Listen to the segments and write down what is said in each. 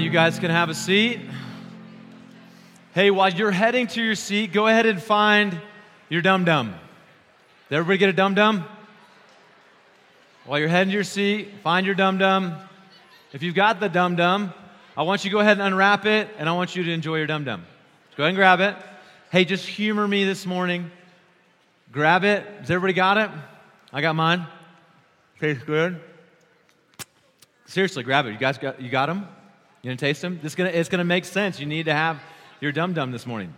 you guys can have a seat. Hey, while you're heading to your seat, go ahead and find your dum dum. Did everybody get a dum dum? While you're heading to your seat, find your dum dum. If you've got the dum dum, I want you to go ahead and unwrap it, and I want you to enjoy your dum dum. Go ahead and grab it. Hey, just humor me this morning. Grab it. Has everybody got it? I got mine. Tastes good. Seriously, grab it. You guys got you got them? You gonna taste them? This gonna it's gonna make sense. You need to have your dum dum this morning.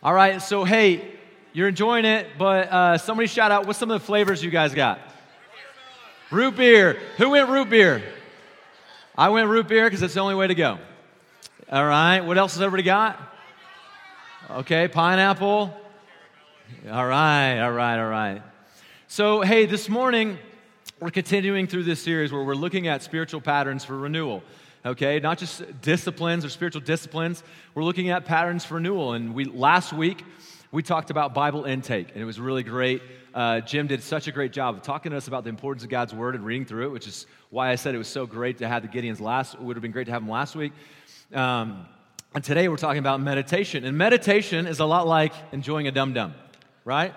All right. So hey, you're enjoying it, but uh, somebody shout out. What's some of the flavors you guys got? Root beer. Who went root beer? I went root beer because it's the only way to go. All right. What else has everybody got? Okay, pineapple. All right, all right, all right. So, hey, this morning we're continuing through this series where we're looking at spiritual patterns for renewal. Okay, not just disciplines or spiritual disciplines. We're looking at patterns for renewal. And we last week we talked about Bible intake, and it was really great. Uh, Jim did such a great job of talking to us about the importance of God's word and reading through it, which is why I said it was so great to have the Gideons last. It would have been great to have them last week. Um, and today we're talking about meditation. And meditation is a lot like enjoying a dum dum, right?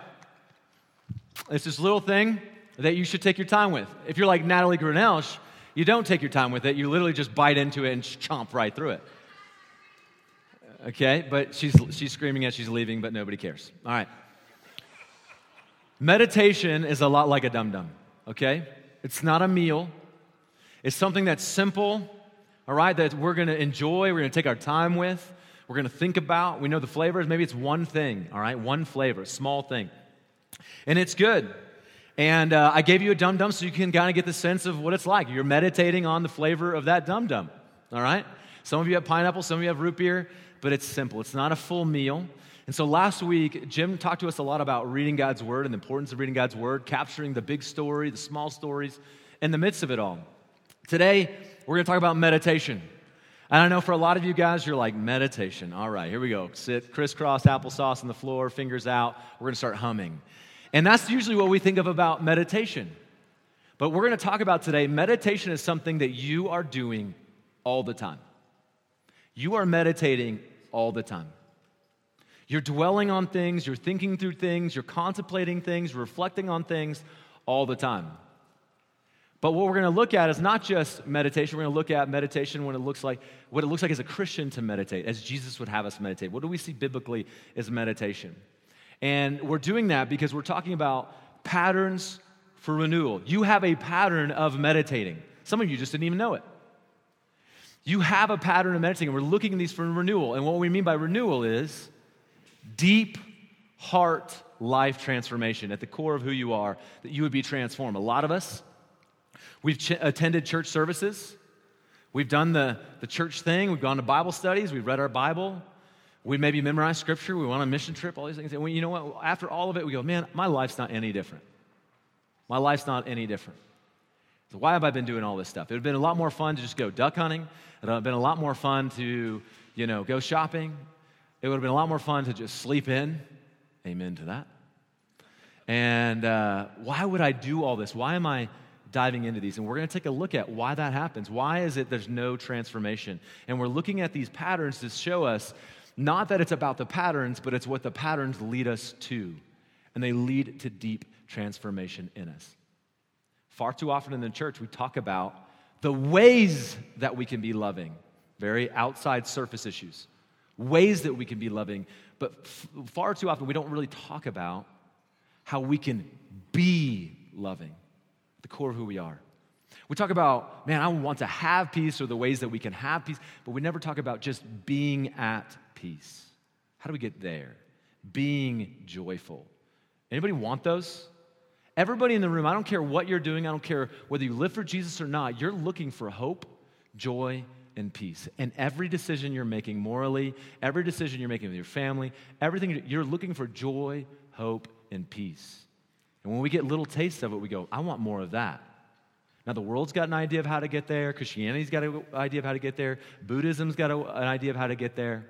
It's this little thing that you should take your time with. If you're like Natalie Grunelsh, you don't take your time with it. You literally just bite into it and chomp right through it. Okay, but she's, she's screaming as she's leaving, but nobody cares. All right. Meditation is a lot like a dum dum, okay? It's not a meal, it's something that's simple all right, that we're to enjoy, we're to take our time with, we're to think about. We know the flavors. Maybe it's one thing, all right, one flavor, small thing. And it's good. And uh, I gave you a dum dum so you can kind of get the sense of what it's like. You're meditating on the flavor of that dum dum, all right? Some of you have pineapple, some of you have root beer, but it's simple. It's not a full meal. And so last week, Jim talked to us a lot about reading God's word and the importance of reading God's word, capturing the big story, the small stories, in the midst of it all. Today, we're going to talk about meditation. And I know for a lot of you guys, you're like, meditation. All right, here we go. Sit crisscross applesauce on the floor, fingers out. We're going to start humming. And that's usually what we think of about meditation. But we're going to talk about today meditation is something that you are doing all the time. You are meditating all the time. You're dwelling on things, you're thinking through things, you're contemplating things, reflecting on things all the time. But what we're going to look at is not just meditation. We're going to look at meditation when it looks like what it looks like as a Christian to meditate, as Jesus would have us meditate. What do we see biblically as meditation? And we're doing that because we're talking about patterns for renewal. You have a pattern of meditating. Some of you just didn't even know it. You have a pattern of meditating. And we're looking at these for renewal. And what we mean by renewal is deep heart life transformation at the core of who you are, that you would be transformed. A lot of us, We've ch- attended church services. We've done the, the church thing. We've gone to Bible studies. We've read our Bible. We maybe memorized scripture. We went on a mission trip, all these things. And you know what? After all of it, we go, man, my life's not any different. My life's not any different. So why have I been doing all this stuff? It would have been a lot more fun to just go duck hunting. It would have been a lot more fun to, you know, go shopping. It would have been a lot more fun to just sleep in. Amen to that. And uh, why would I do all this? Why am I diving into these. And we're going to take a look at why that happens. Why is it there's no transformation? And we're looking at these patterns to show us not that it's about the patterns, but it's what the patterns lead us to. And they lead to deep transformation in us. Far too often in the church, we talk about the ways that we can be loving, very outside surface issues, ways that we can be loving. But f- far too often, we don't really talk about how we can be loving the core of who we are. We talk about, man, I want to have peace or the ways that we can have peace, but we never talk about just being at peace. How do we get there? Being joyful. Anybody want those? Everybody in the room, I don't care what you're doing, I don't care whether you live for Jesus or not, you're looking for hope, joy, and peace. And every decision you're making morally, every decision you're making with your family, everything you're looking for joy, hope, and peace. And when we get little tastes of it, we go, I want more of that. Now, the world's got an idea of how to get there. Christianity's got an idea of how to get there. Buddhism's got an idea of how to get there.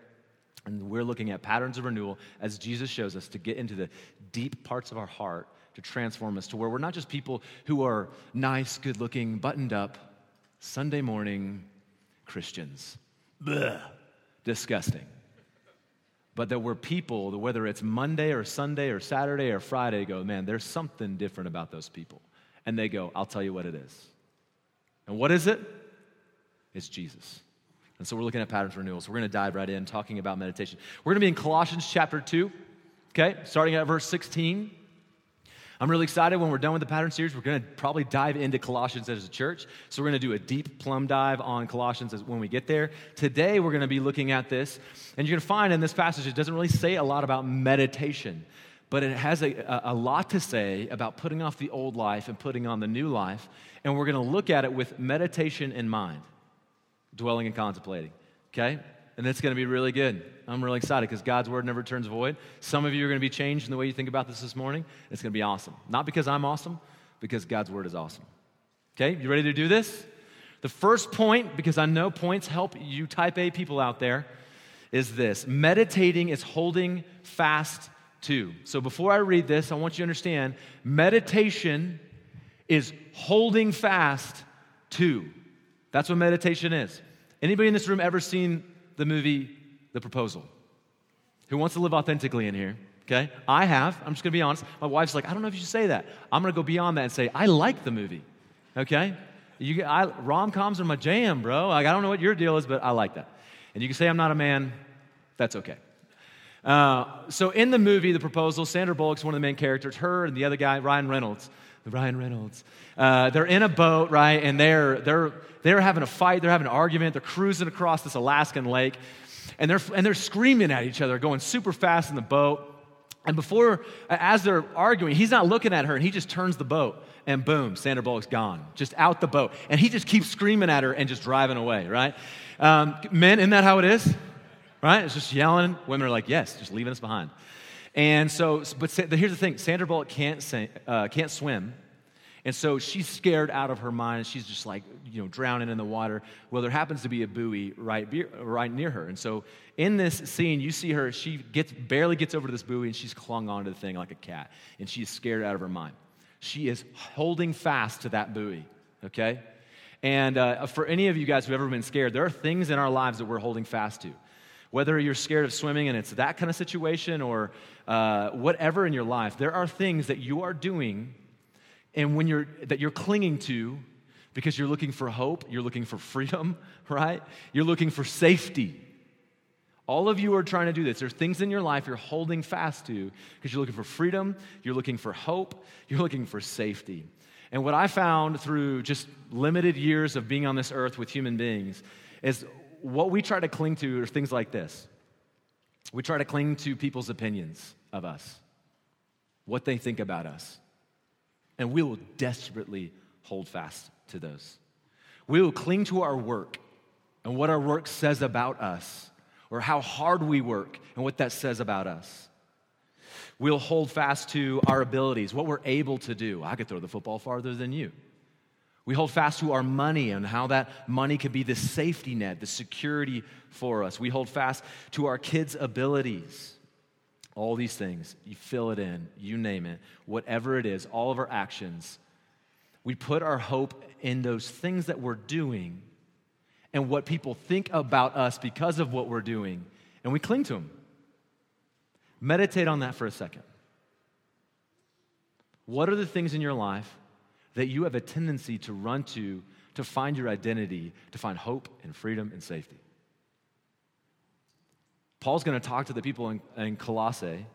And we're looking at patterns of renewal as Jesus shows us to get into the deep parts of our heart to transform us to where we're not just people who are nice, good looking, buttoned up, Sunday morning, Christians. Blech, disgusting. But that we're people, that whether it's Monday or Sunday or Saturday or Friday, go, man, there's something different about those people. And they go, I'll tell you what it is. And what is it? It's Jesus. And so we're looking at patterns renewals. We're going to dive right in talking about meditation. We're going to be in Colossians chapter 2, okay, starting at verse 16. I'm really excited when we're done with the pattern series. We're going to probably dive into Colossians as a church. So we're going to do a deep plumb dive on Colossians as, when we get there. Today, we're going to be looking at this. And you're going to find in this passage, it doesn't really say a lot about meditation, but it has a, a lot to say about putting off the old life and putting on the new life. And we're going to look at it with meditation in mind dwelling and contemplating. Okay? And it's going to be really good. I'm really excited because God's word never turns void. Some of you are going to be changed in the way you think about this this morning. It's going to be awesome. Not because I'm awesome, because God's word is awesome. Okay? You ready to do this? The first point, because I know points help you type A people out there, is this meditating is holding fast to. So before I read this, I want you to understand meditation is holding fast to. That's what meditation is. Anybody in this room ever seen the movie The Proposal? Who wants to live authentically in here? Okay? I have. I'm just going to be honest. My wife's like, I don't know if you should say that. I'm going to go beyond that and say, I like the movie. Okay? You, I, rom coms are my jam, bro. Like, I don't know what your deal is, but I like that. And you can say I'm not a man. That's okay. Uh, so in the movie, The Proposal, Sandra Bullock's one of the main characters. Her and the other guy, Ryan Reynolds. Ryan Reynolds. Uh, they're in a boat, right? And they're, they're, they're having a fight, they're having an argument, they're cruising across this Alaskan lake, and they're, and they're screaming at each other, going super fast in the boat. And before, as they're arguing, he's not looking at her, and he just turns the boat, and boom, Sandra Bullock's gone, just out the boat. And he just keeps screaming at her and just driving away, right? Um, men, isn't that how it is? Right? It's just yelling. Women are like, yes, just leaving us behind. And so, but here's the thing Sandra Bullock can't, sing, uh, can't swim. And so she's scared out of her mind. She's just like, you know, drowning in the water. Well, there happens to be a buoy right, right near her. And so in this scene, you see her, she gets, barely gets over to this buoy and she's clung onto the thing like a cat. And she's scared out of her mind. She is holding fast to that buoy, okay? And uh, for any of you guys who've ever been scared, there are things in our lives that we're holding fast to. Whether you're scared of swimming and it's that kind of situation or uh, whatever in your life, there are things that you are doing and when you're that you're clinging to because you're looking for hope, you're looking for freedom, right? You're looking for safety. All of you are trying to do this. There's things in your life you're holding fast to because you're looking for freedom, you're looking for hope, you're looking for safety. And what I found through just limited years of being on this earth with human beings is what we try to cling to are things like this. We try to cling to people's opinions of us, what they think about us. And we will desperately hold fast to those. We will cling to our work and what our work says about us, or how hard we work and what that says about us. We'll hold fast to our abilities, what we're able to do. I could throw the football farther than you. We hold fast to our money and how that money can be the safety net, the security for us. We hold fast to our kids' abilities. All these things, you fill it in, you name it, whatever it is, all of our actions. We put our hope in those things that we're doing and what people think about us because of what we're doing, and we cling to them. Meditate on that for a second. What are the things in your life that you have a tendency to run to to find your identity, to find hope and freedom and safety. Paul's going to talk to the people in, in Colossae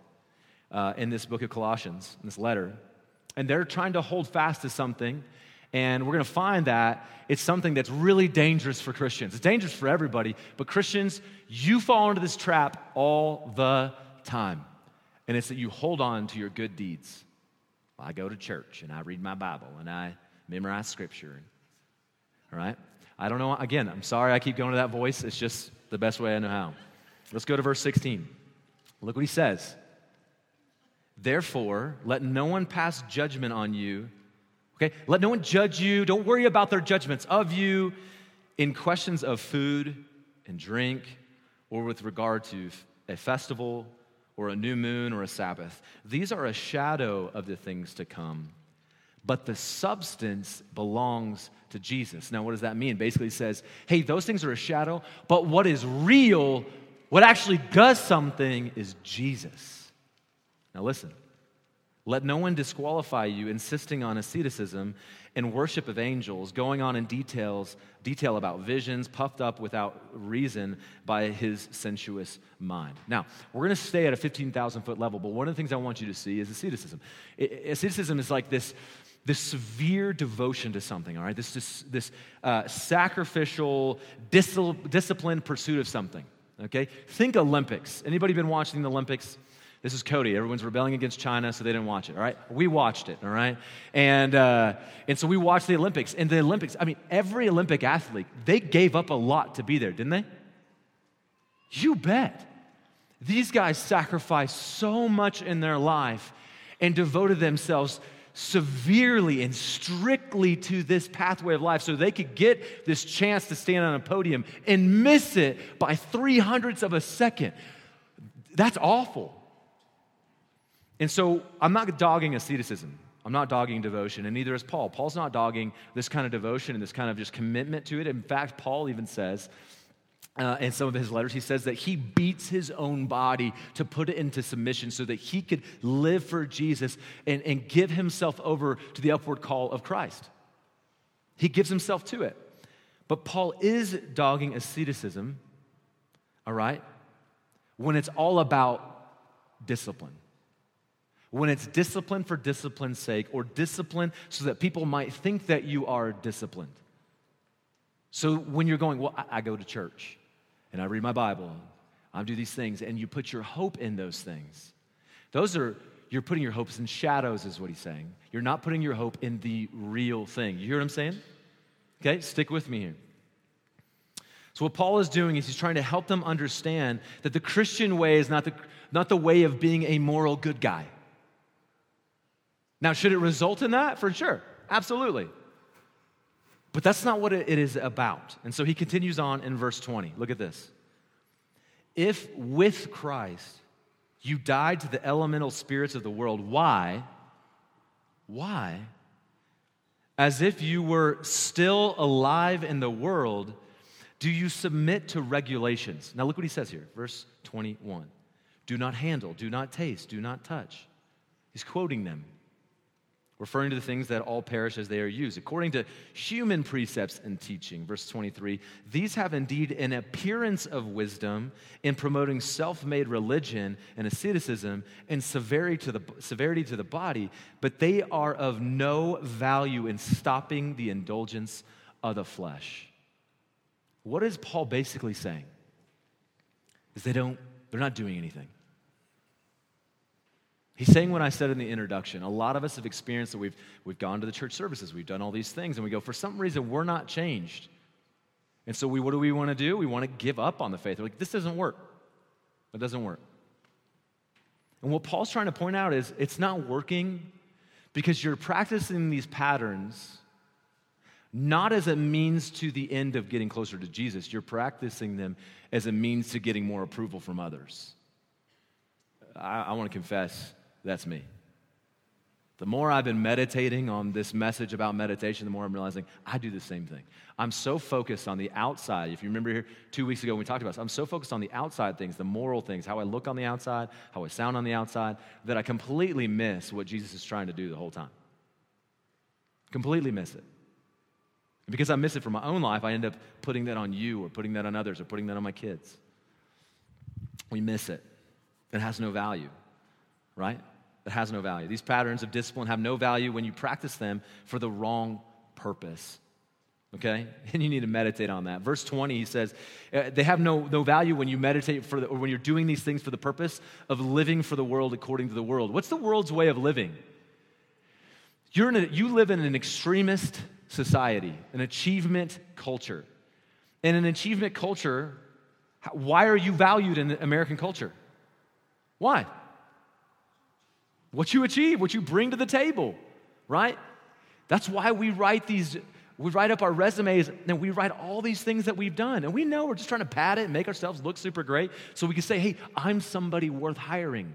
uh, in this book of Colossians, in this letter, and they're trying to hold fast to something. And we're going to find that it's something that's really dangerous for Christians. It's dangerous for everybody, but Christians, you fall into this trap all the time. And it's that you hold on to your good deeds. I go to church and I read my Bible and I memorize scripture. All right? I don't know. Again, I'm sorry I keep going to that voice. It's just the best way I know how. Let's go to verse 16. Look what he says. Therefore, let no one pass judgment on you. Okay? Let no one judge you. Don't worry about their judgments of you in questions of food and drink or with regard to a festival or a new moon or a Sabbath. These are a shadow of the things to come, but the substance belongs to Jesus. Now, what does that mean? Basically, it says, hey, those things are a shadow, but what is real, what actually does something, is Jesus. Now, listen. Let no one disqualify you, insisting on asceticism and worship of angels, going on in details, detail about visions, puffed up without reason by his sensuous mind. Now, we're going to stay at a 15,000 foot level, but one of the things I want you to see is asceticism. Asceticism is like this this severe devotion to something, all right? This, this, this uh, sacrificial, dis- disciplined pursuit of something, okay? Think Olympics. Anybody been watching the Olympics? This is Cody. Everyone's rebelling against China, so they didn't watch it, all right? We watched it, all right? And, uh, and so we watched the Olympics. And the Olympics, I mean, every Olympic athlete, they gave up a lot to be there, didn't they? You bet. These guys sacrificed so much in their life and devoted themselves severely and strictly to this pathway of life so they could get this chance to stand on a podium and miss it by three hundredths of a second. That's awful. And so I'm not dogging asceticism. I'm not dogging devotion, and neither is Paul. Paul's not dogging this kind of devotion and this kind of just commitment to it. In fact, Paul even says uh, in some of his letters, he says that he beats his own body to put it into submission so that he could live for Jesus and, and give himself over to the upward call of Christ. He gives himself to it. But Paul is dogging asceticism, all right, when it's all about discipline. When it's discipline for discipline's sake, or discipline so that people might think that you are disciplined. So when you're going, well, I, I go to church and I read my Bible, I do these things, and you put your hope in those things. Those are, you're putting your hopes in shadows, is what he's saying. You're not putting your hope in the real thing. You hear what I'm saying? Okay, stick with me here. So, what Paul is doing is he's trying to help them understand that the Christian way is not the, not the way of being a moral good guy. Now, should it result in that? For sure, absolutely. But that's not what it is about. And so he continues on in verse 20. Look at this. If with Christ you died to the elemental spirits of the world, why? Why? As if you were still alive in the world, do you submit to regulations? Now look what he says here, verse 21. Do not handle, do not taste, do not touch. He's quoting them referring to the things that all perish as they are used, according to human precepts and teaching. Verse 23 These have indeed an appearance of wisdom in promoting self made religion and asceticism and severity to, the, severity to the body, but they are of no value in stopping the indulgence of the flesh. What is Paul basically saying? Is they don't, they're not doing anything. He's saying what I said in the introduction. A lot of us have experienced that we've, we've gone to the church services, we've done all these things, and we go, for some reason, we're not changed. And so, we, what do we want to do? We want to give up on the faith. We're like, this doesn't work. It doesn't work. And what Paul's trying to point out is it's not working because you're practicing these patterns not as a means to the end of getting closer to Jesus. You're practicing them as a means to getting more approval from others. I, I want to confess that's me. The more I've been meditating on this message about meditation, the more I'm realizing I do the same thing. I'm so focused on the outside. If you remember here two weeks ago when we talked about this, I'm so focused on the outside things, the moral things, how I look on the outside, how I sound on the outside, that I completely miss what Jesus is trying to do the whole time. Completely miss it. And because I miss it for my own life, I end up putting that on you or putting that on others or putting that on my kids. We miss it. It has no value, right? that has no value. These patterns of discipline have no value when you practice them for the wrong purpose. Okay? And you need to meditate on that. Verse 20, he says, uh, they have no, no value when you meditate for the, or when you're doing these things for the purpose of living for the world according to the world. What's the world's way of living? You're in a, you live in an extremist society, an achievement culture. In an achievement culture, why are you valued in American culture? Why? What you achieve, what you bring to the table, right? That's why we write these, we write up our resumes and we write all these things that we've done. And we know we're just trying to pad it and make ourselves look super great so we can say, hey, I'm somebody worth hiring,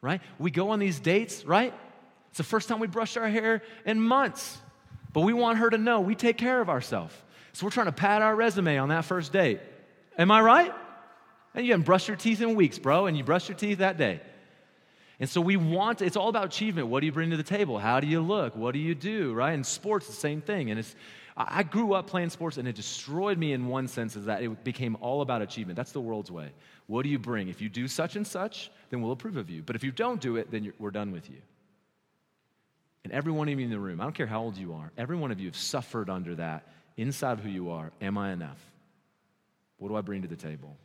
right? We go on these dates, right? It's the first time we brushed our hair in months. But we want her to know we take care of ourselves. So we're trying to pad our resume on that first date. Am I right? And you haven't brushed your teeth in weeks, bro, and you brushed your teeth that day. And so we want, it's all about achievement. What do you bring to the table? How do you look? What do you do, right? In sports, the same thing. And it's, I grew up playing sports and it destroyed me in one sense is that it became all about achievement. That's the world's way. What do you bring? If you do such and such, then we'll approve of you. But if you don't do it, then we're done with you. And every one of you in the room, I don't care how old you are, every one of you have suffered under that inside of who you are. Am I enough? What do I bring to the table?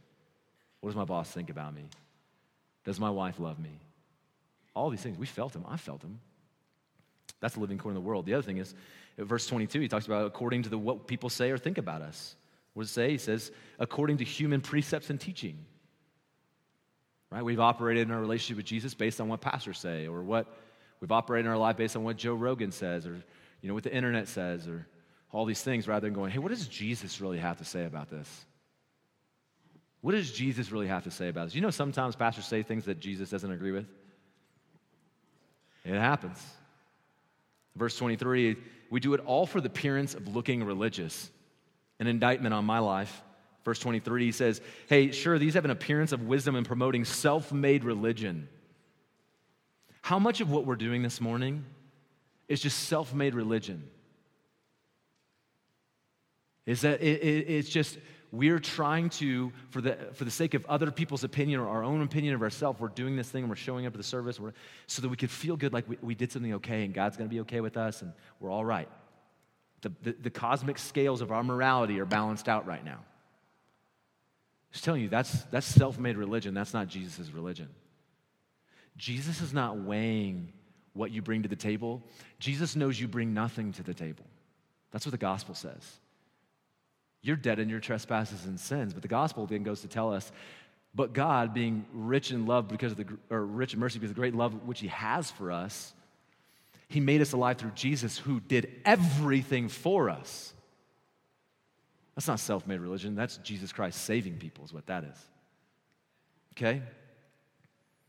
What does my boss think about me? Does my wife love me? All these things. We felt them. I felt them. That's the living core in the world. The other thing is, verse 22, he talks about according to the, what people say or think about us. What does it say? He says, according to human precepts and teaching. Right? We've operated in our relationship with Jesus based on what pastors say, or what we've operated in our life based on what Joe Rogan says, or you know, what the internet says, or all these things, rather than going, hey, what does Jesus really have to say about this? What does Jesus really have to say about this? You know, sometimes pastors say things that Jesus doesn't agree with. It happens. Verse 23 we do it all for the appearance of looking religious. An indictment on my life. Verse 23 he says, Hey, sure, these have an appearance of wisdom in promoting self made religion. How much of what we're doing this morning is just self made religion? Is that it, it, it's just we're trying to, for the, for the sake of other people's opinion or our own opinion of ourselves, we're doing this thing and we're showing up to the service so that we could feel good like we, we did something okay and God's going to be okay with us and we're all right. The, the, the cosmic scales of our morality are balanced out right now. I'm just telling you, that's, that's self made religion. That's not Jesus' religion. Jesus is not weighing what you bring to the table. Jesus knows you bring nothing to the table. That's what the gospel says. You're dead in your trespasses and sins. But the gospel then goes to tell us, but God, being rich in love because of the, or rich in mercy because of the great love which He has for us, He made us alive through Jesus who did everything for us. That's not self made religion. That's Jesus Christ saving people, is what that is. Okay?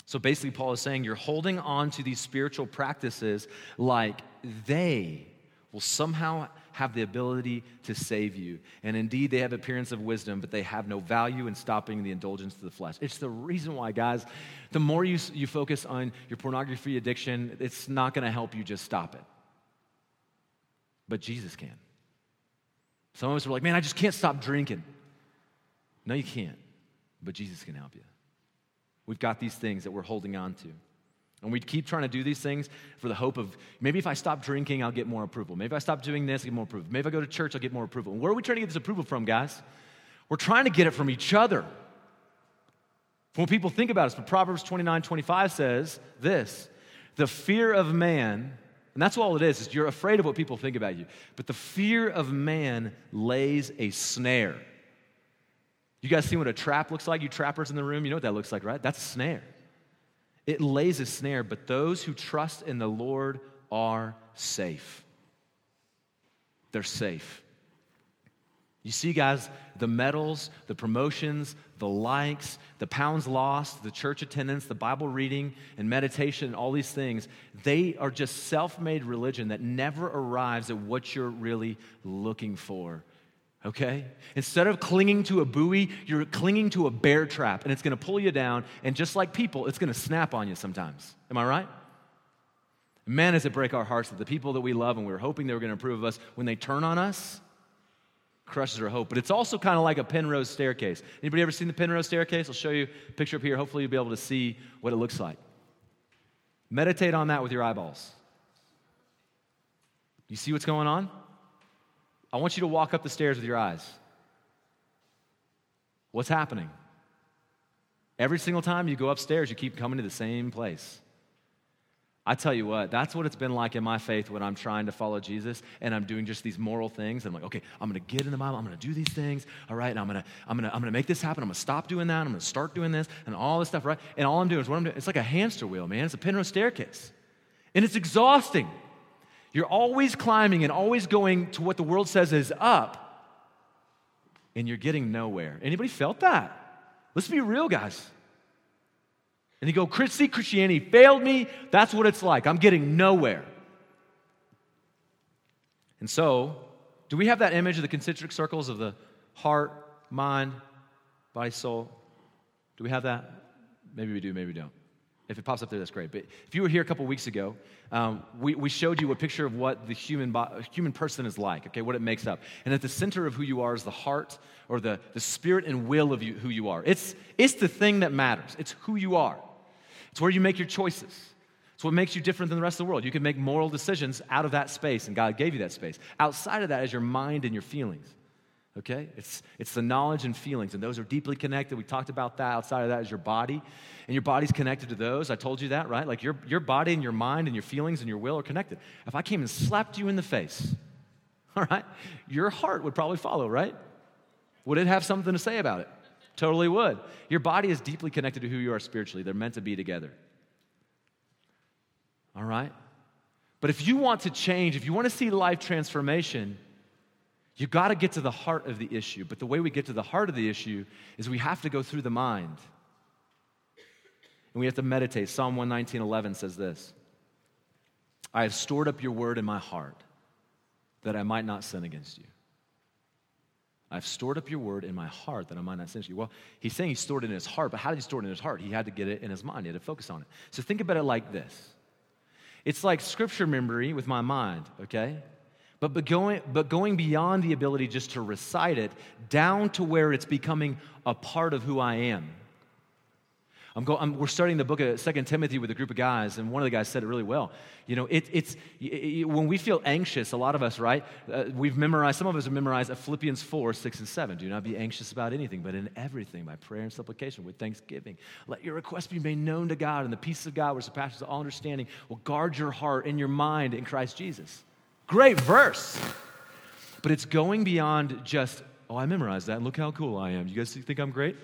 So basically, Paul is saying you're holding on to these spiritual practices like they will somehow have the ability to save you. And indeed, they have appearance of wisdom, but they have no value in stopping the indulgence to the flesh. It's the reason why, guys, the more you, you focus on your pornography addiction, it's not going to help you just stop it. But Jesus can. Some of us are like, man, I just can't stop drinking. No, you can't. But Jesus can help you. We've got these things that we're holding on to. And we keep trying to do these things for the hope of maybe if I stop drinking, I'll get more approval. Maybe if I stop doing this, I'll get more approval. Maybe if I go to church, I'll get more approval. And where are we trying to get this approval from, guys? We're trying to get it from each other. From what people think about us. But Proverbs 29 25 says this the fear of man, and that's all it is, is you're afraid of what people think about you. But the fear of man lays a snare. You guys see what a trap looks like? You trappers in the room, you know what that looks like, right? That's a snare. It lays a snare, but those who trust in the Lord are safe. They're safe. You see, guys, the medals, the promotions, the likes, the pounds lost, the church attendance, the Bible reading and meditation, and all these things, they are just self made religion that never arrives at what you're really looking for okay? Instead of clinging to a buoy, you're clinging to a bear trap, and it's gonna pull you down, and just like people, it's gonna snap on you sometimes. Am I right? Man, does it break our hearts that the people that we love and we were hoping they were gonna approve of us, when they turn on us, crushes our hope. But it's also kind of like a Penrose staircase. Anybody ever seen the Penrose staircase? I'll show you a picture up here. Hopefully, you'll be able to see what it looks like. Meditate on that with your eyeballs. You see what's going on? I want you to walk up the stairs with your eyes. What's happening? Every single time you go upstairs, you keep coming to the same place. I tell you what, that's what it's been like in my faith when I'm trying to follow Jesus and I'm doing just these moral things. I'm like, okay, I'm gonna get in the Bible, I'm gonna do these things, all right, and I'm gonna, I'm gonna, I'm gonna make this happen, I'm gonna stop doing that, I'm gonna start doing this, and all this stuff, right? And all I'm doing is what I'm doing, it's like a hamster wheel, man. It's a Penrose staircase. And it's exhausting. You're always climbing and always going to what the world says is up, and you're getting nowhere. Anybody felt that? Let's be real, guys. And you go, see, Christianity failed me. That's what it's like. I'm getting nowhere. And so, do we have that image of the concentric circles of the heart, mind, body, soul? Do we have that? Maybe we do, maybe we don't. If it pops up there, that's great. But if you were here a couple weeks ago, um, we, we showed you a picture of what the human, bo- human person is like, okay, what it makes up. And at the center of who you are is the heart or the, the spirit and will of you, who you are. It's, it's the thing that matters, it's who you are. It's where you make your choices. It's what makes you different than the rest of the world. You can make moral decisions out of that space, and God gave you that space. Outside of that is your mind and your feelings okay? It's, it's the knowledge and feelings, and those are deeply connected. We talked about that. Outside of that is your body, and your body's connected to those. I told you that, right? Like your, your body and your mind and your feelings and your will are connected. If I came and slapped you in the face, all right, your heart would probably follow, right? Would it have something to say about it? Totally would. Your body is deeply connected to who you are spiritually, they're meant to be together. All right? But if you want to change, if you want to see life transformation, you got to get to the heart of the issue. But the way we get to the heart of the issue is we have to go through the mind. And we have to meditate. Psalm 119, 11 says this I have stored up your word in my heart that I might not sin against you. I've stored up your word in my heart that I might not sin against you. Well, he's saying he stored it in his heart, but how did he store it in his heart? He had to get it in his mind, he had to focus on it. So think about it like this it's like scripture memory with my mind, okay? But, but, going, but going beyond the ability just to recite it, down to where it's becoming a part of who I am. I'm go, I'm, we're starting the book of Second Timothy with a group of guys, and one of the guys said it really well. You know, it, it's it, when we feel anxious, a lot of us, right? Uh, we've memorized. Some of us have memorized Philippians four, six, and seven. Do not be anxious about anything, but in everything, by prayer and supplication, with thanksgiving, let your requests be made known to God, and the peace of God, which surpasses all understanding, will guard your heart and your mind in Christ Jesus. Great verse. But it's going beyond just, oh, I memorized that, look how cool I am. You guys think I'm great?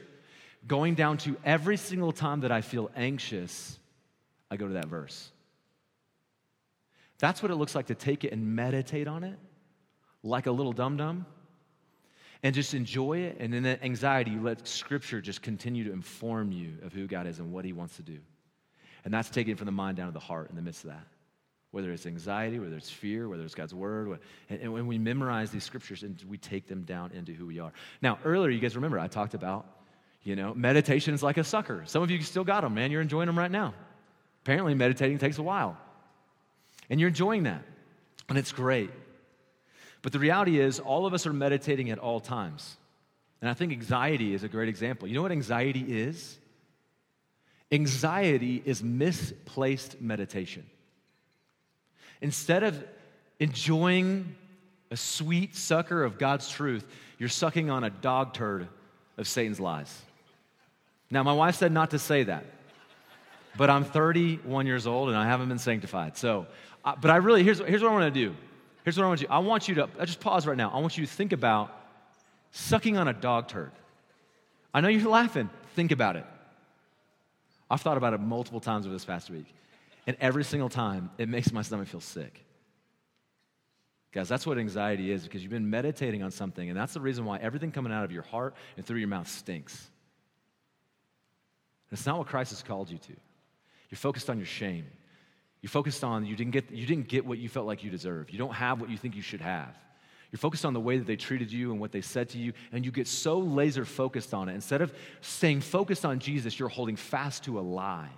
Going down to every single time that I feel anxious, I go to that verse. That's what it looks like to take it and meditate on it like a little dum dum and just enjoy it. And in that anxiety, you let Scripture just continue to inform you of who God is and what He wants to do. And that's taking it from the mind down to the heart in the midst of that whether it's anxiety, whether it's fear, whether it's God's word. And, when we memorize these scriptures and we take them down into who we are. Now, earlier, you guys remember, I talked about, you know, meditation is like a sucker. Some of you still got them, man. You're enjoying them right now. Apparently, meditating takes a while. And you're enjoying that. And it's great. But the reality is, all of us are meditating at all times. And I think anxiety is a great example. You know what anxiety is? Anxiety is misplaced meditation. Instead of enjoying a sweet sucker of God's truth, you're sucking on a dog turd of Satan's lies. Now, my wife said not to say that, but I'm 31 years old and I haven't been sanctified. So, uh, but I really, here's, here's what I want to do. Here's what I want you I want you to, I just pause right now. I want you to think about sucking on a dog turd. I know you're laughing. Think about it. I've thought about it multiple times over this past week. And every single time, it makes my stomach feel sick. Guys, that's what anxiety is because you've been meditating on something, and that's the reason why everything coming out of your heart and through your mouth stinks. It's not what Christ has called you to. You're focused on your shame. You're focused on you didn't, get, you didn't get what you felt like you deserve. You don't have what you think you should have. You're focused on the way that they treated you and what they said to you, and you get so laser focused on it. Instead of staying focused on Jesus, you're holding fast to a lie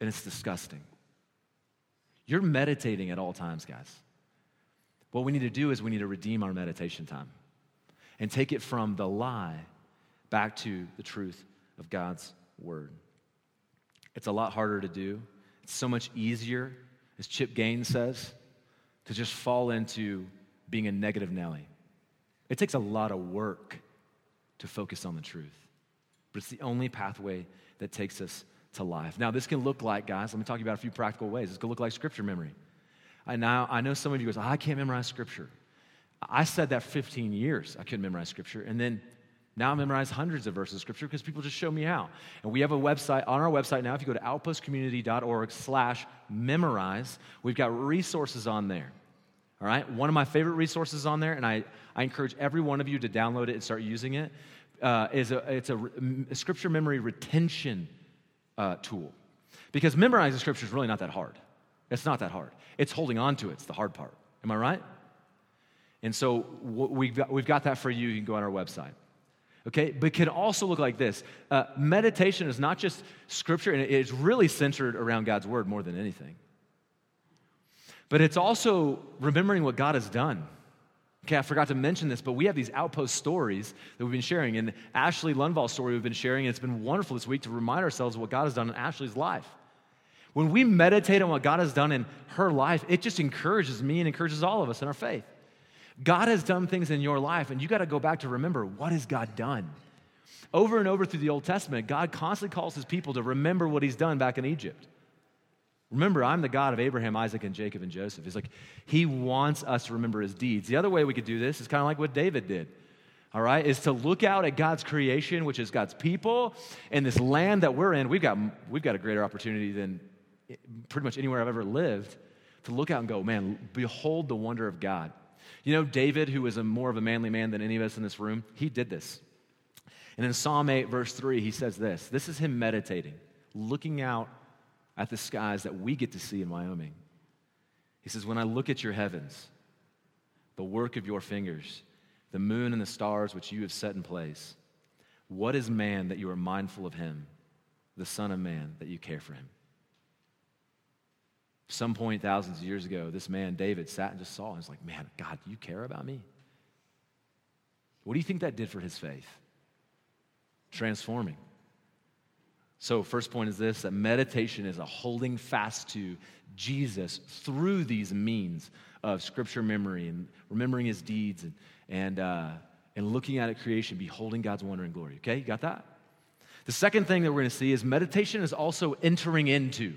and it's disgusting. You're meditating at all times, guys. What we need to do is we need to redeem our meditation time and take it from the lie back to the truth of God's word. It's a lot harder to do. It's so much easier, as Chip Gaines says, to just fall into being a negative Nelly. It takes a lot of work to focus on the truth, but it's the only pathway that takes us to life. Now, this can look like, guys, let me talk about a few practical ways. This can look like scripture memory. I, now, I know some of you goes, I can't memorize scripture. I said that 15 years I couldn't memorize scripture. And then now I memorize hundreds of verses of scripture because people just show me how. And we have a website on our website now. If you go to outpostcommunity.org slash memorize, we've got resources on there. All right? One of my favorite resources on there, and I, I encourage every one of you to download it and start using it, uh, is a, it's a, a scripture memory retention uh, tool. Because memorizing scripture is really not that hard. It's not that hard. It's holding on to it, it's the hard part. Am I right? And so we've got, we've got that for you. You can go on our website. Okay, but it can also look like this. Uh, meditation is not just scripture, and it's really centered around God's word more than anything. But it's also remembering what God has done. Okay, I forgot to mention this, but we have these outpost stories that we've been sharing. And Ashley Lundvall's story we've been sharing, and it's been wonderful this week to remind ourselves of what God has done in Ashley's life. When we meditate on what God has done in her life, it just encourages me and encourages all of us in our faith. God has done things in your life, and you got to go back to remember what has God done? Over and over through the Old Testament, God constantly calls his people to remember what he's done back in Egypt. Remember, I'm the God of Abraham, Isaac, and Jacob and Joseph. He's like, he wants us to remember his deeds. The other way we could do this is kind of like what David did, all right, is to look out at God's creation, which is God's people, and this land that we're in. We've got, we've got a greater opportunity than pretty much anywhere I've ever lived to look out and go, man, behold the wonder of God. You know, David, who was a more of a manly man than any of us in this room, he did this. And in Psalm 8, verse 3, he says this this is him meditating, looking out at the skies that we get to see in Wyoming. He says, When I look at your heavens, the work of your fingers, the moon and the stars which you have set in place, what is man that you are mindful of him, the Son of Man that you care for him? Some point thousands of years ago, this man, David, sat and just saw and was like, Man, God, do you care about me? What do you think that did for his faith? Transforming. So, first point is this that meditation is a holding fast to Jesus through these means of scripture memory and remembering his deeds and, and, uh, and looking at creation, beholding God's wonder and glory. Okay, you got that? The second thing that we're going to see is meditation is also entering into.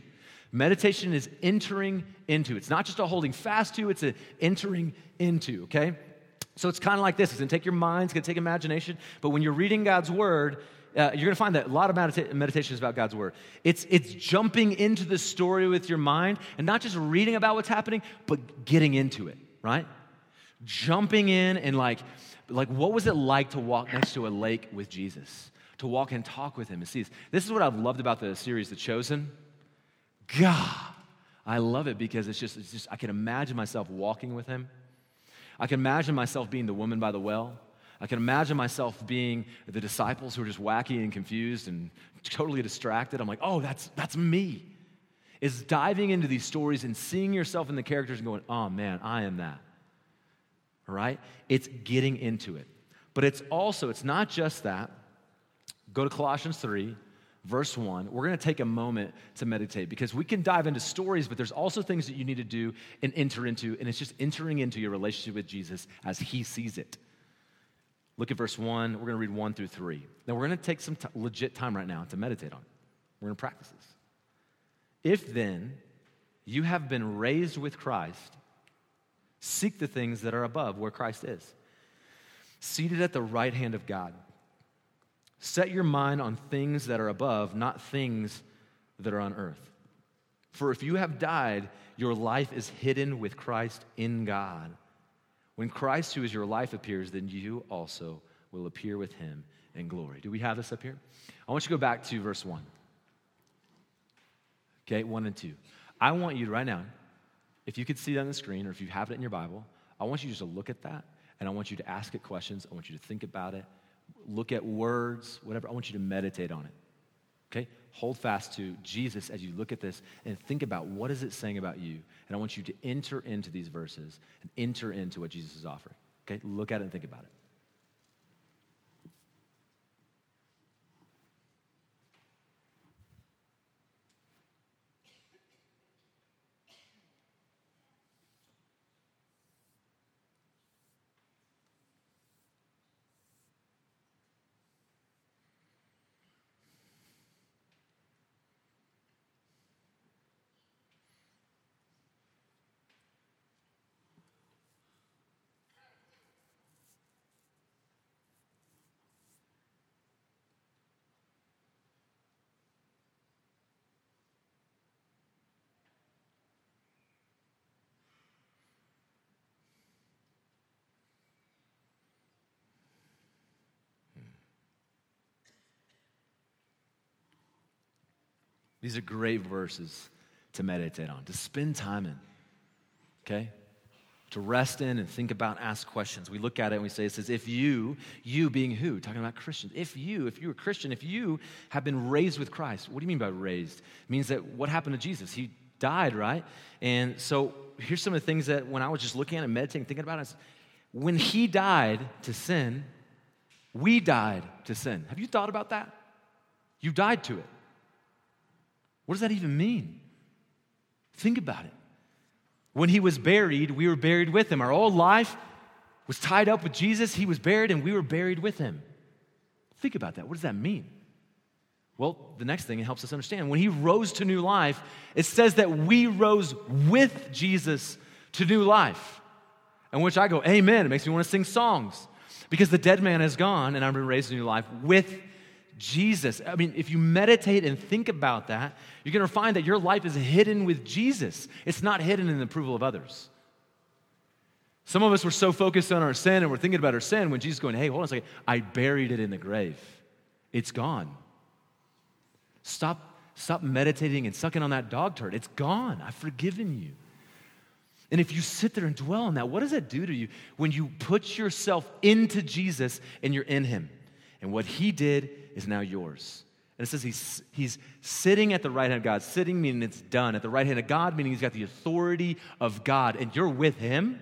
Meditation is entering into. It's not just a holding fast to, it's an entering into, okay? So it's kind of like this. It's going to take your mind, it's going to take imagination, but when you're reading God's word, uh, you're going to find that a lot of medita- meditation is about God's word. It's, it's jumping into the story with your mind and not just reading about what's happening, but getting into it, right? Jumping in and like, like what was it like to walk next to a lake with Jesus? To walk and talk with him and see this. This is what I've loved about the series, The Chosen. God, I love it because it's just, it's just, I can imagine myself walking with him. I can imagine myself being the woman by the well. I can imagine myself being the disciples who are just wacky and confused and totally distracted. I'm like, oh, that's, that's me. Is diving into these stories and seeing yourself in the characters and going, oh man, I am that. All right? It's getting into it. But it's also, it's not just that. Go to Colossians 3 verse 1, we're going to take a moment to meditate because we can dive into stories, but there's also things that you need to do and enter into, and it's just entering into your relationship with Jesus as he sees it. Look at verse 1. We're going to read 1 through 3. Now, we're going to take some t- legit time right now to meditate on. We're going to practice this. If then you have been raised with Christ, seek the things that are above where Christ is, seated at the right hand of God. Set your mind on things that are above, not things that are on earth. For if you have died, your life is hidden with Christ in God. When Christ, who is your life, appears, then you also will appear with him in glory. Do we have this up here? I want you to go back to verse 1. Okay, 1 and 2. I want you to, right now, if you could see that on the screen or if you have it in your Bible, I want you just to look at that and I want you to ask it questions. I want you to think about it look at words, whatever. I want you to meditate on it. Okay? Hold fast to Jesus as you look at this and think about what is it saying about you. And I want you to enter into these verses and enter into what Jesus is offering. Okay? Look at it and think about it. These are great verses to meditate on, to spend time in. Okay? To rest in and think about, ask questions. We look at it and we say, it says, if you, you being who? Talking about Christians. If you, if you're a Christian, if you have been raised with Christ, what do you mean by raised? It means that what happened to Jesus? He died, right? And so here's some of the things that when I was just looking at it, meditating, thinking about it, when he died to sin, we died to sin. Have you thought about that? You died to it. What does that even mean? Think about it. When he was buried, we were buried with him. Our old life was tied up with Jesus. He was buried, and we were buried with him. Think about that. What does that mean? Well, the next thing it helps us understand. When he rose to new life, it says that we rose with Jesus to new life. And which I go, Amen. It makes me want to sing songs because the dead man is gone and I've been raised to new life with Jesus. I mean, if you meditate and think about that, you're going to find that your life is hidden with Jesus. It's not hidden in the approval of others. Some of us were so focused on our sin and we're thinking about our sin when Jesus going, hey, hold on a second, I buried it in the grave. It's gone. Stop, stop meditating and sucking on that dog turd. It's gone. I've forgiven you. And if you sit there and dwell on that, what does that do to you when you put yourself into Jesus and you're in Him? And what He did is now yours. And it says he's, he's sitting at the right hand of God. Sitting meaning it's done. At the right hand of God meaning he's got the authority of God. And you're with Him.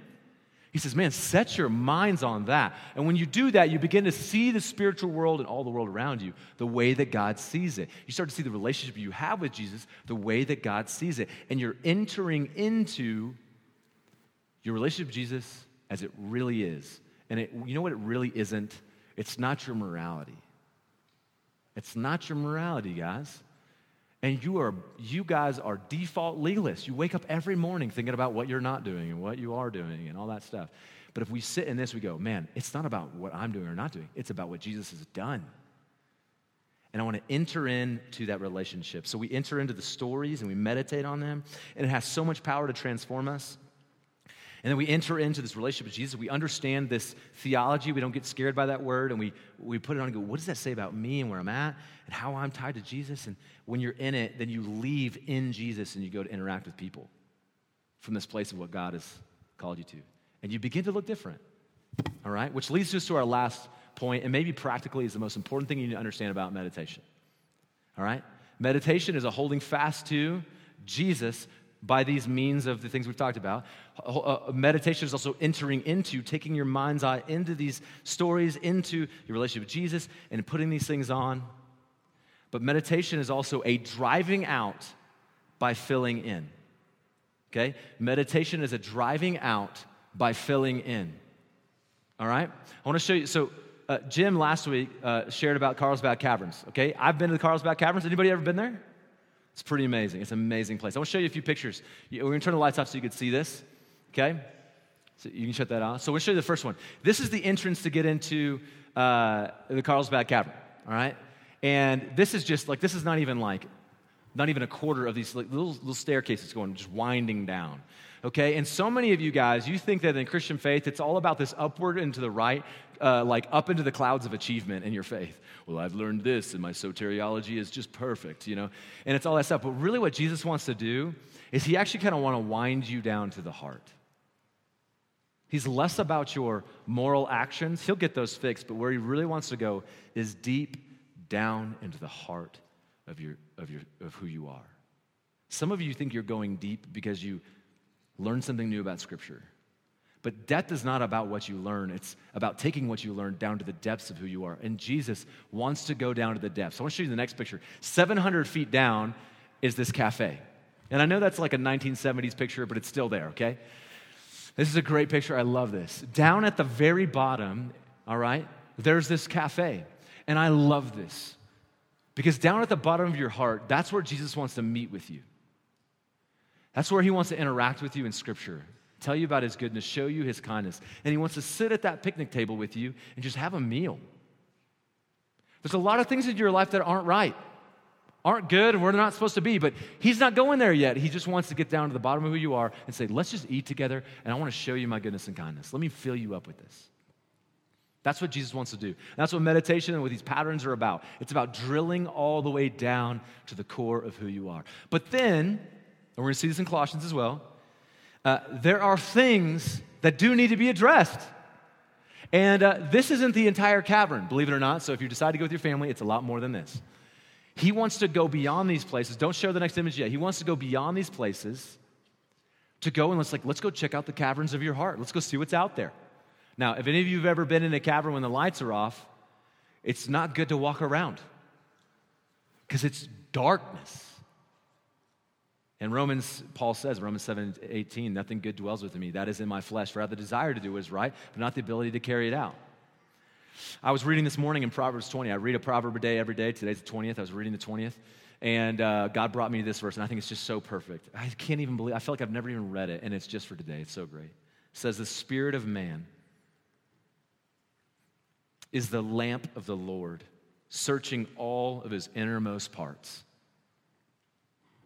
He says, man, set your minds on that. And when you do that, you begin to see the spiritual world and all the world around you the way that God sees it. You start to see the relationship you have with Jesus the way that God sees it. And you're entering into your relationship with Jesus as it really is. And it, you know what it really isn't? It's not your morality. It's not your morality, guys. And you are you guys are default legalists. You wake up every morning thinking about what you're not doing and what you are doing and all that stuff. But if we sit in this, we go, man, it's not about what I'm doing or not doing. It's about what Jesus has done. And I want to enter into that relationship. So we enter into the stories and we meditate on them, and it has so much power to transform us. And then we enter into this relationship with Jesus. We understand this theology. We don't get scared by that word. And we, we put it on and go, what does that say about me and where I'm at and how I'm tied to Jesus? And when you're in it, then you leave in Jesus and you go to interact with people from this place of what God has called you to. And you begin to look different. All right? Which leads us to our last point, and maybe practically is the most important thing you need to understand about meditation. All right? Meditation is a holding fast to Jesus by these means of the things we've talked about. Uh, meditation is also entering into, taking your mind's eye into these stories, into your relationship with Jesus, and putting these things on. But meditation is also a driving out by filling in. Okay? Meditation is a driving out by filling in. All right? I want to show you. So, uh, Jim last week uh, shared about Carlsbad Caverns. Okay? I've been to the Carlsbad Caverns. Anybody ever been there? It's pretty amazing. It's an amazing place. I want to show you a few pictures. We're going to turn the lights off so you can see this. Okay? So you can shut that off. So we'll show you the first one. This is the entrance to get into uh, the Carlsbad Cavern. All right? And this is just like, this is not even like, not even a quarter of these like, little, little staircases going, just winding down okay? And so many of you guys, you think that in Christian faith, it's all about this upward and to the right, uh, like up into the clouds of achievement in your faith. Well, I've learned this, and my soteriology is just perfect, you know? And it's all that stuff. But really, what Jesus wants to do is he actually kind of want to wind you down to the heart. He's less about your moral actions. He'll get those fixed, but where he really wants to go is deep down into the heart of, your, of, your, of who you are. Some of you think you're going deep because you learn something new about Scripture. But death is not about what you learn, it's about taking what you learn down to the depths of who you are. And Jesus wants to go down to the depths. I want to show you the next picture. 700 feet down is this cafe. And I know that's like a 1970s picture, but it's still there, okay? This is a great picture. I love this. Down at the very bottom, all right, there's this cafe. And I love this because down at the bottom of your heart, that's where Jesus wants to meet with you. That's where he wants to interact with you in Scripture, tell you about his goodness, show you his kindness. And he wants to sit at that picnic table with you and just have a meal. There's a lot of things in your life that aren't right, aren't good, and we're not supposed to be, but he's not going there yet. He just wants to get down to the bottom of who you are and say, let's just eat together, and I want to show you my goodness and kindness. Let me fill you up with this. That's what Jesus wants to do. That's what meditation and what these patterns are about. It's about drilling all the way down to the core of who you are. But then, and we're going to see this in Colossians as well, uh, there are things that do need to be addressed. And uh, this isn't the entire cavern, believe it or not. So if you decide to go with your family, it's a lot more than this. He wants to go beyond these places. Don't show the next image yet. He wants to go beyond these places to go and let's like let's go check out the caverns of your heart. Let's go see what's out there. Now, if any of you have ever been in a cavern when the lights are off, it's not good to walk around because it's darkness. And Romans, Paul says, Romans 7 18, nothing good dwells within me. That is in my flesh. For I have the desire to do what is right, but not the ability to carry it out. I was reading this morning in Proverbs 20. I read a proverb a day every day. Today's the 20th. I was reading the 20th. And uh, God brought me to this verse, and I think it's just so perfect. I can't even believe I feel like I've never even read it, and it's just for today. It's so great. It says, The spirit of man is the lamp of the Lord, searching all of his innermost parts.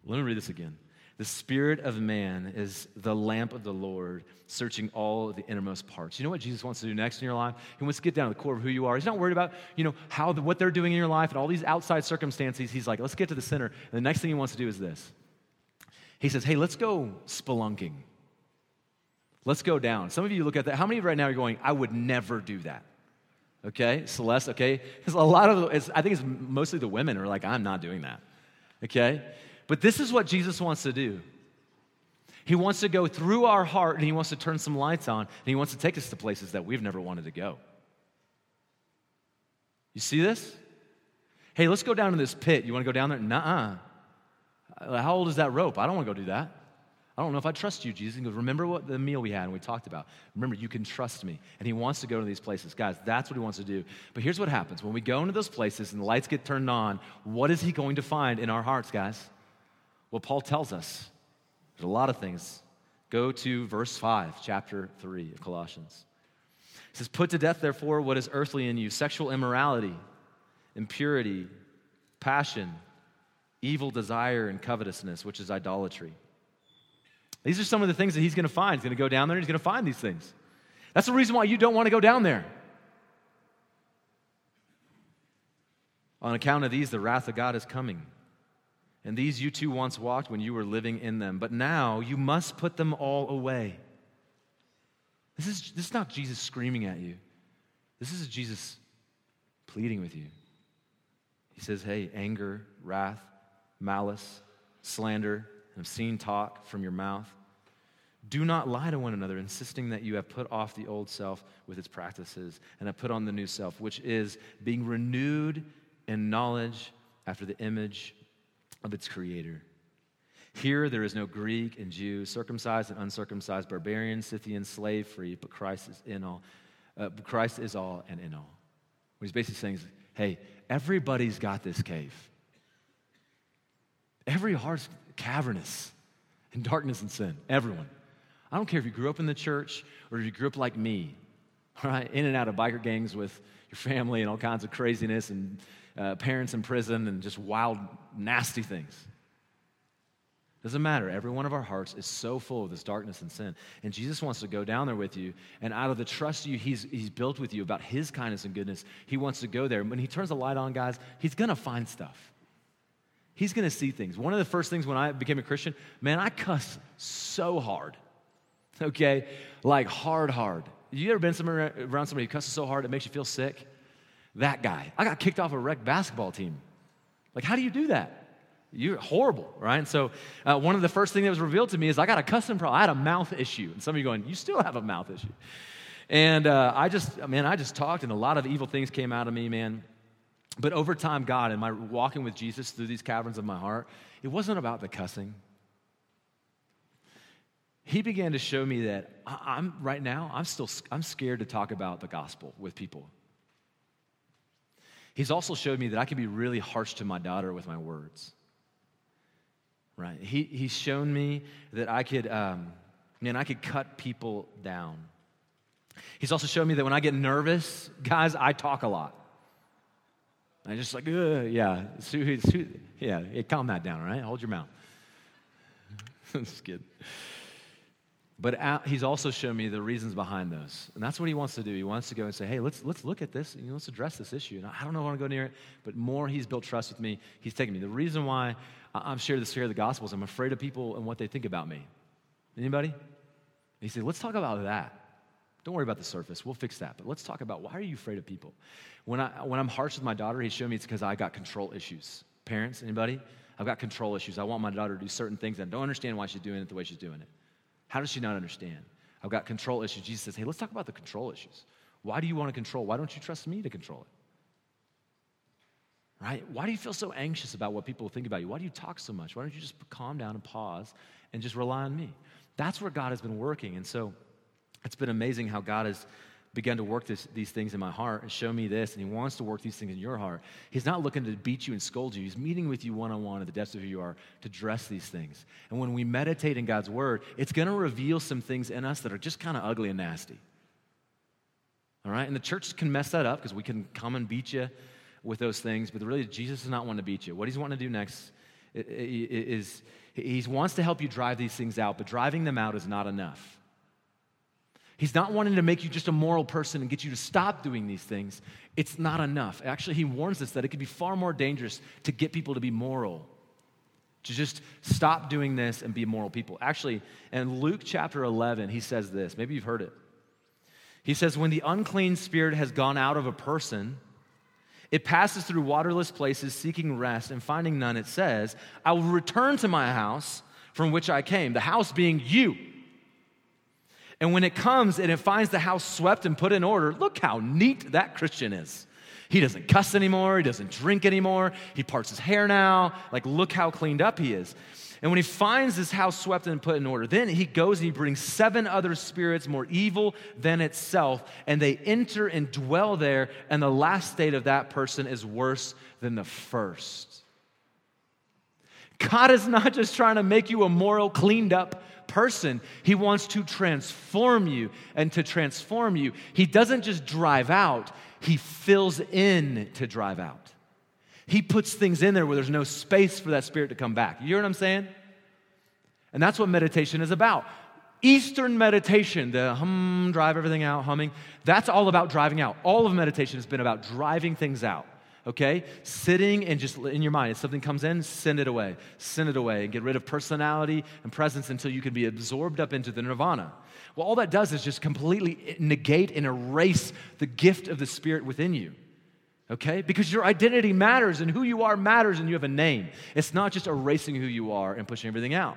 Let me read this again. The spirit of man is the lamp of the Lord, searching all the innermost parts. You know what Jesus wants to do next in your life? He wants to get down to the core of who you are. He's not worried about, you know, how the, what they're doing in your life and all these outside circumstances. He's like, let's get to the center. And the next thing he wants to do is this. He says, hey, let's go spelunking. Let's go down. Some of you look at that. How many of you right now are going, I would never do that? Okay, Celeste, okay? Because a lot of, I think it's mostly the women are like, I'm not doing that. Okay? But this is what Jesus wants to do. He wants to go through our heart and he wants to turn some lights on and he wants to take us to places that we've never wanted to go. You see this? Hey, let's go down to this pit. You want to go down there? Nuh uh. How old is that rope? I don't want to go do that. I don't know if I trust you, Jesus. He goes, Remember what the meal we had and we talked about. Remember, you can trust me. And he wants to go to these places. Guys, that's what he wants to do. But here's what happens when we go into those places and the lights get turned on, what is he going to find in our hearts, guys? Well, Paul tells us there's a lot of things. Go to verse 5, chapter 3 of Colossians. It says, Put to death, therefore, what is earthly in you sexual immorality, impurity, passion, evil desire, and covetousness, which is idolatry. These are some of the things that he's going to find. He's going to go down there and he's going to find these things. That's the reason why you don't want to go down there. On account of these, the wrath of God is coming. And these you too once walked when you were living in them, but now you must put them all away. This is, this is not Jesus screaming at you. This is Jesus pleading with you. He says, Hey, anger, wrath, malice, slander, and obscene talk from your mouth. Do not lie to one another, insisting that you have put off the old self with its practices and have put on the new self, which is being renewed in knowledge after the image of its creator. Here there is no Greek and Jew, circumcised and uncircumcised, barbarian, Scythian, slave free, but Christ is in all. Uh, Christ is all and in all. What he's basically saying is, hey, everybody's got this cave. Every heart's cavernous in darkness and sin. Everyone. I don't care if you grew up in the church or if you grew up like me, right? In and out of biker gangs with your family and all kinds of craziness and uh, parents in prison and just wild, nasty things. Doesn't matter. Every one of our hearts is so full of this darkness and sin. And Jesus wants to go down there with you. And out of the trust you he's, he's built with you about his kindness and goodness, he wants to go there. And when he turns the light on, guys, he's going to find stuff. He's going to see things. One of the first things when I became a Christian, man, I cuss so hard. Okay? Like hard, hard. You ever been somewhere around somebody who cusses so hard it makes you feel sick? that guy. I got kicked off a rec basketball team. Like, how do you do that? You're horrible, right? And so, uh, one of the first things that was revealed to me is I got a custom problem. I had a mouth issue. And some of you going, you still have a mouth issue. And uh, I just, man, I just talked, and a lot of evil things came out of me, man. But over time, God, and my walking with Jesus through these caverns of my heart, it wasn't about the cussing. He began to show me that I'm right now, I'm still I'm scared to talk about the gospel with people. He's also showed me that I can be really harsh to my daughter with my words. Right? He, he's shown me that I could, um, man, I could cut people down. He's also shown me that when I get nervous, guys, I talk a lot. I just like, yeah, yeah, calm that down, right? Hold your mouth. That's good. But he's also shown me the reasons behind those. And that's what he wants to do. He wants to go and say, hey, let's, let's look at this. You know, let's address this issue. And I don't know if I want to go near it, but more he's built trust with me, he's taken me. The reason why I'm sharing the fear of the gospel is I'm afraid of people and what they think about me. Anybody? And he said, let's talk about that. Don't worry about the surface. We'll fix that. But let's talk about why are you afraid of people? When, I, when I'm harsh with my daughter, he showed me it's because I got control issues. Parents, anybody? I've got control issues. I want my daughter to do certain things and I don't understand why she's doing it the way she's doing it. How does she not understand? I've got control issues. Jesus says, hey, let's talk about the control issues. Why do you want to control? Why don't you trust me to control it? Right? Why do you feel so anxious about what people think about you? Why do you talk so much? Why don't you just calm down and pause and just rely on me? That's where God has been working. And so it's been amazing how God has begun to work this, these things in my heart and show me this, and He wants to work these things in your heart. He's not looking to beat you and scold you. He's meeting with you one on one at the depths of who you are to address these things. And when we meditate in God's Word, it's going to reveal some things in us that are just kind of ugly and nasty. All right? And the church can mess that up because we can come and beat you with those things, but really, Jesus does not want to beat you. What He's wanting to do next is He wants to help you drive these things out, but driving them out is not enough. He's not wanting to make you just a moral person and get you to stop doing these things. It's not enough. Actually, he warns us that it could be far more dangerous to get people to be moral, to just stop doing this and be moral people. Actually, in Luke chapter 11, he says this. Maybe you've heard it. He says, When the unclean spirit has gone out of a person, it passes through waterless places seeking rest, and finding none, it says, I will return to my house from which I came, the house being you. And when it comes and it finds the house swept and put in order, look how neat that Christian is. He doesn't cuss anymore. He doesn't drink anymore. He parts his hair now. Like, look how cleaned up he is. And when he finds his house swept and put in order, then he goes and he brings seven other spirits more evil than itself, and they enter and dwell there, and the last state of that person is worse than the first. God is not just trying to make you a moral, cleaned up person. He wants to transform you. And to transform you, He doesn't just drive out, He fills in to drive out. He puts things in there where there's no space for that spirit to come back. You hear what I'm saying? And that's what meditation is about. Eastern meditation, the hum, drive everything out, humming, that's all about driving out. All of meditation has been about driving things out okay? Sitting and just in your mind, if something comes in, send it away. Send it away and get rid of personality and presence until you can be absorbed up into the nirvana. Well, all that does is just completely negate and erase the gift of the Spirit within you. Okay? Because your identity matters and who you are matters and you have a name. It's not just erasing who you are and pushing everything out.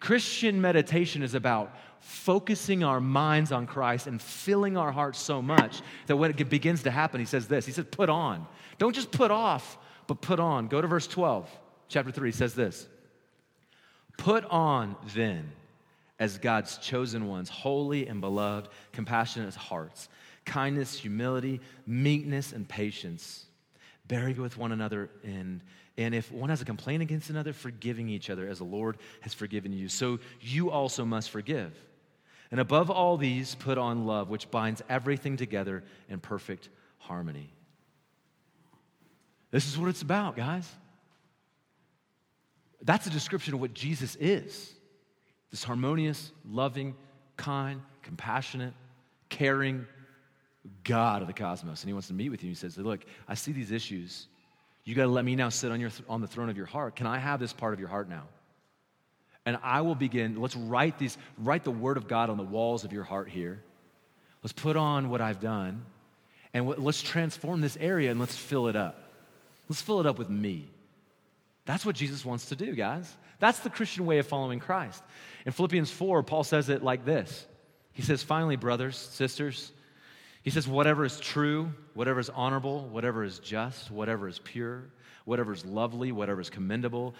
Christian meditation is about focusing our minds on Christ and filling our hearts so much that when it begins to happen, he says this He says, put on. Don't just put off, but put on. Go to verse 12, chapter 3 says this Put on then as God's chosen ones, holy and beloved, compassionate hearts, kindness, humility, meekness, and patience, bearing with one another in. And if one has a complaint against another, forgiving each other as the Lord has forgiven you. So you also must forgive. And above all these, put on love, which binds everything together in perfect harmony. This is what it's about, guys. That's a description of what Jesus is this harmonious, loving, kind, compassionate, caring God of the cosmos. And He wants to meet with you. He says, Look, I see these issues. You got to let me now sit on, your, on the throne of your heart. Can I have this part of your heart now? And I will begin, let's write these, write the word of God on the walls of your heart here. Let's put on what I've done and let's transform this area and let's fill it up. Let's fill it up with me. That's what Jesus wants to do, guys. That's the Christian way of following Christ. In Philippians 4, Paul says it like this He says, Finally, brothers, sisters, he says, whatever is true, whatever is honorable, whatever is just, whatever is pure, whatever is lovely, whatever is commendable,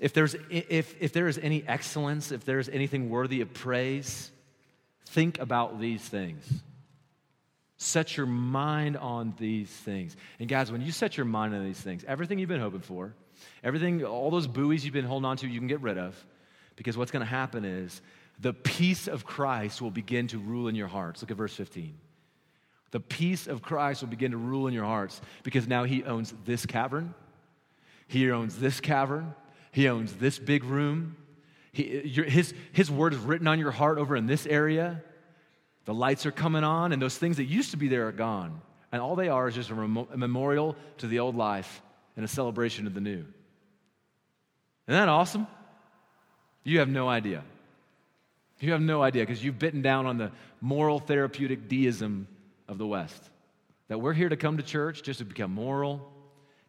if, there's, if, if there is any excellence, if there is anything worthy of praise, think about these things. Set your mind on these things. And guys, when you set your mind on these things, everything you've been hoping for, everything, all those buoys you've been holding on to, you can get rid of. Because what's going to happen is the peace of Christ will begin to rule in your hearts. Look at verse 15. The peace of Christ will begin to rule in your hearts because now he owns this cavern, he owns this cavern, he owns this big room, He, your, his, his word is written on your heart over in this area. The lights are coming on, and those things that used to be there are gone. And all they are is just a, a memorial to the old life and a celebration of the new. Isn't that awesome? You have no idea. You have no idea because you've bitten down on the moral therapeutic deism of the West. That we're here to come to church just to become moral,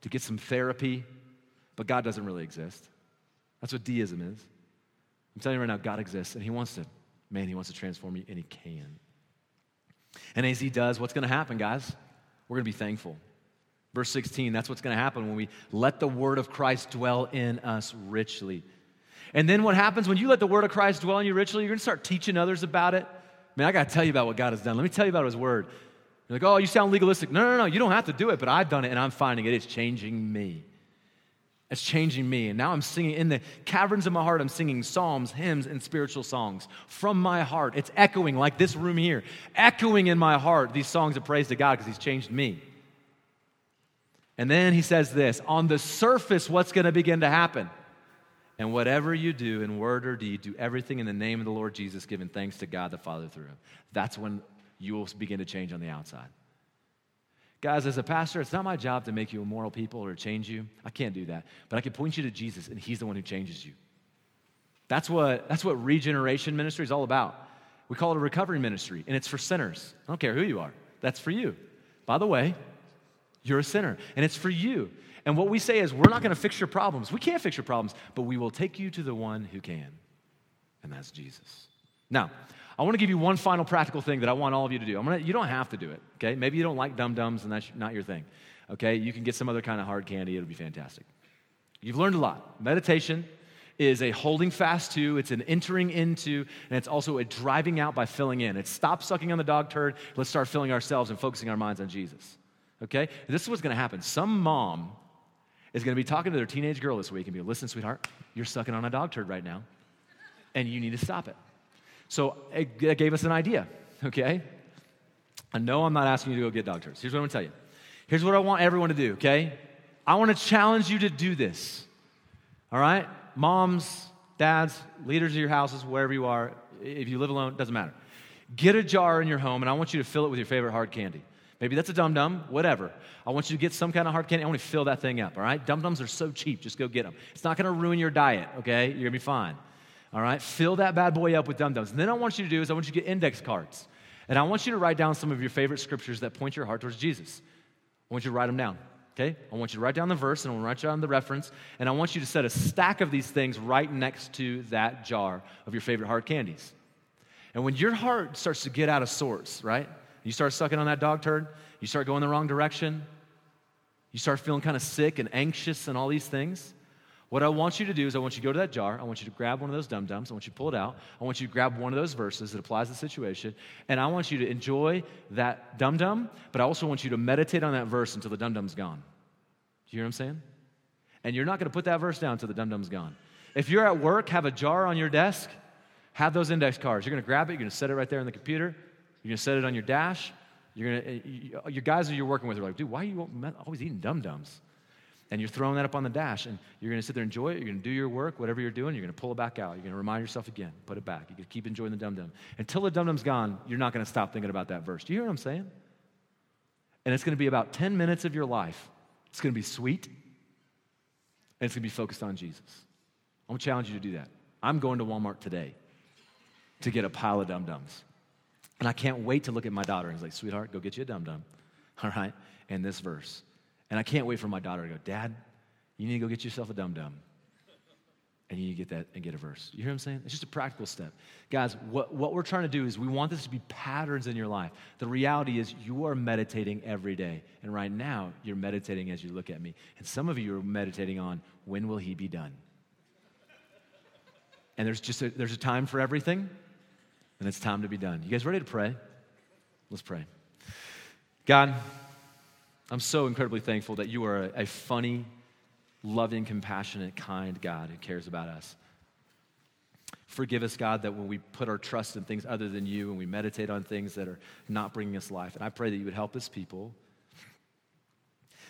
to get some therapy, but God doesn't really exist. That's what deism is. I'm telling you right now, God exists, and He wants to, man, He wants to transform you, and He can. And as He does, what's going to happen, guys? We're going to be thankful. Verse 16, that's what's going to happen when we let the word of Christ dwell in us richly. And then what happens when you let the word of Christ dwell in you richly? You're going to start teaching others about it. Man, I got to tell you about what God has done. Let me tell you about His word. You're like, oh, you sound legalistic. No, no, no, you don't have to do it, but I've done it and I'm finding it. It's changing me. It's changing me. And now I'm singing in the caverns of my heart, I'm singing psalms, hymns, and spiritual songs from my heart. It's echoing like this room here, echoing in my heart these songs of praise to God because He's changed me. And then he says this on the surface, what's going to begin to happen? And whatever you do in word or deed, do everything in the name of the Lord Jesus, giving thanks to God the Father through him. That's when you will begin to change on the outside. Guys, as a pastor, it's not my job to make you a moral people or change you. I can't do that. But I can point you to Jesus, and He's the one who changes you. That's what, that's what regeneration ministry is all about. We call it a recovery ministry, and it's for sinners. I don't care who you are, that's for you. By the way, you're a sinner, and it's for you. And what we say is, we're not going to fix your problems. We can't fix your problems, but we will take you to the one who can, and that's Jesus. Now, I want to give you one final practical thing that I want all of you to do. I'm gonna, you don't have to do it, okay? Maybe you don't like dum dums and that's not your thing, okay? You can get some other kind of hard candy, it'll be fantastic. You've learned a lot. Meditation is a holding fast to, it's an entering into, and it's also a driving out by filling in. It's stop sucking on the dog turd, let's start filling ourselves and focusing our minds on Jesus, okay? This is what's gonna happen. Some mom is gonna be talking to their teenage girl this week and be, listen, sweetheart, you're sucking on a dog turd right now, and you need to stop it. So it, gave us an idea, okay? I know I'm not asking you to go get dog turds. Here's what I'm gonna tell you. Here's what I want everyone to do, okay? I wanna challenge you to do this, all right? Moms, dads, leaders of your houses, wherever you are, if you live alone, doesn't matter. Get a jar in your home and I want you to fill it with your favorite hard candy. Maybe that's a dum dum, whatever. I want you to get some kind of hard candy. I want to fill that thing up, all right? Dum dums are so cheap. Just go get them. It's not gonna ruin your diet, okay? You're gonna be fine. All right? Fill that bad boy up with dum dums. And then I want you to do is I want you to get index cards. And I want you to write down some of your favorite scriptures that point your heart towards Jesus. I want you to write them down. Okay? I want you to write down the verse and I want to write down the reference. And I want you to set a stack of these things right next to that jar of your favorite hard candies. And when your heart starts to get out of sorts, right? You start sucking on that dog turd, you start going the wrong direction, you start feeling kind of sick and anxious and all these things. What I want you to do is I want you to go to that jar. I want you to grab one of those dum dums. I want you to pull it out. I want you to grab one of those verses that applies to the situation. And I want you to enjoy that dum dum, but I also want you to meditate on that verse until the dum dum's gone. Do you hear what I'm saying? And you're not going to put that verse down until the dum dum's gone. If you're at work, have a jar on your desk, have those index cards. You're going to grab it, you're going to set it right there on the computer, you're going to set it on your dash. You're going to, your guys that you're working with are like, dude, why are you always eating dum dums? And you're throwing that up on the dash and you're going to sit there and enjoy it you're going to do your work whatever you're doing you're going to pull it back out you're going to remind yourself again put it back going to keep enjoying the dum-dum. Until the dum-dum's gone you're not going to stop thinking about that verse. Do you hear what i'm saying? And it's going to be about 10 minutes of your life. It's going to be sweet and it's going to be focused on jesus. I'm going to challenge you to do that. I'm going to walmart today to get a pile of dum-dums. And i can't wait to look at my daughter and say sweetheart go get you a dum-dum all right? And this verse and I can't wait for my daughter to go, Dad, you need to go get yourself a dum dum. And you need to get that and get a verse. You hear what I'm saying? It's just a practical step. Guys, what, what we're trying to do is we want this to be patterns in your life. The reality is you are meditating every day. And right now, you're meditating as you look at me. And some of you are meditating on when will he be done? And there's just a, there's a time for everything, and it's time to be done. You guys ready to pray? Let's pray. God, I'm so incredibly thankful that you are a, a funny, loving, compassionate, kind God who cares about us. Forgive us, God, that when we put our trust in things other than you and we meditate on things that are not bringing us life. And I pray that you would help us, people,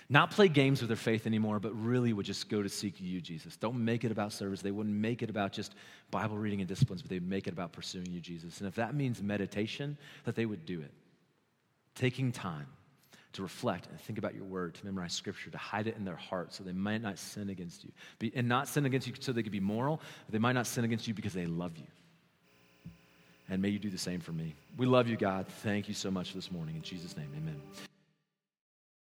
not play games with their faith anymore, but really would just go to seek you, Jesus. Don't make it about service. They wouldn't make it about just Bible reading and disciplines, but they'd make it about pursuing you, Jesus. And if that means meditation, that they would do it. Taking time to reflect and think about your word, to memorize scripture, to hide it in their heart so they might not sin against you. Be, and not sin against you so they could be moral, they might not sin against you because they love you. And may you do the same for me. We love you, God. Thank you so much this morning. In Jesus' name, amen.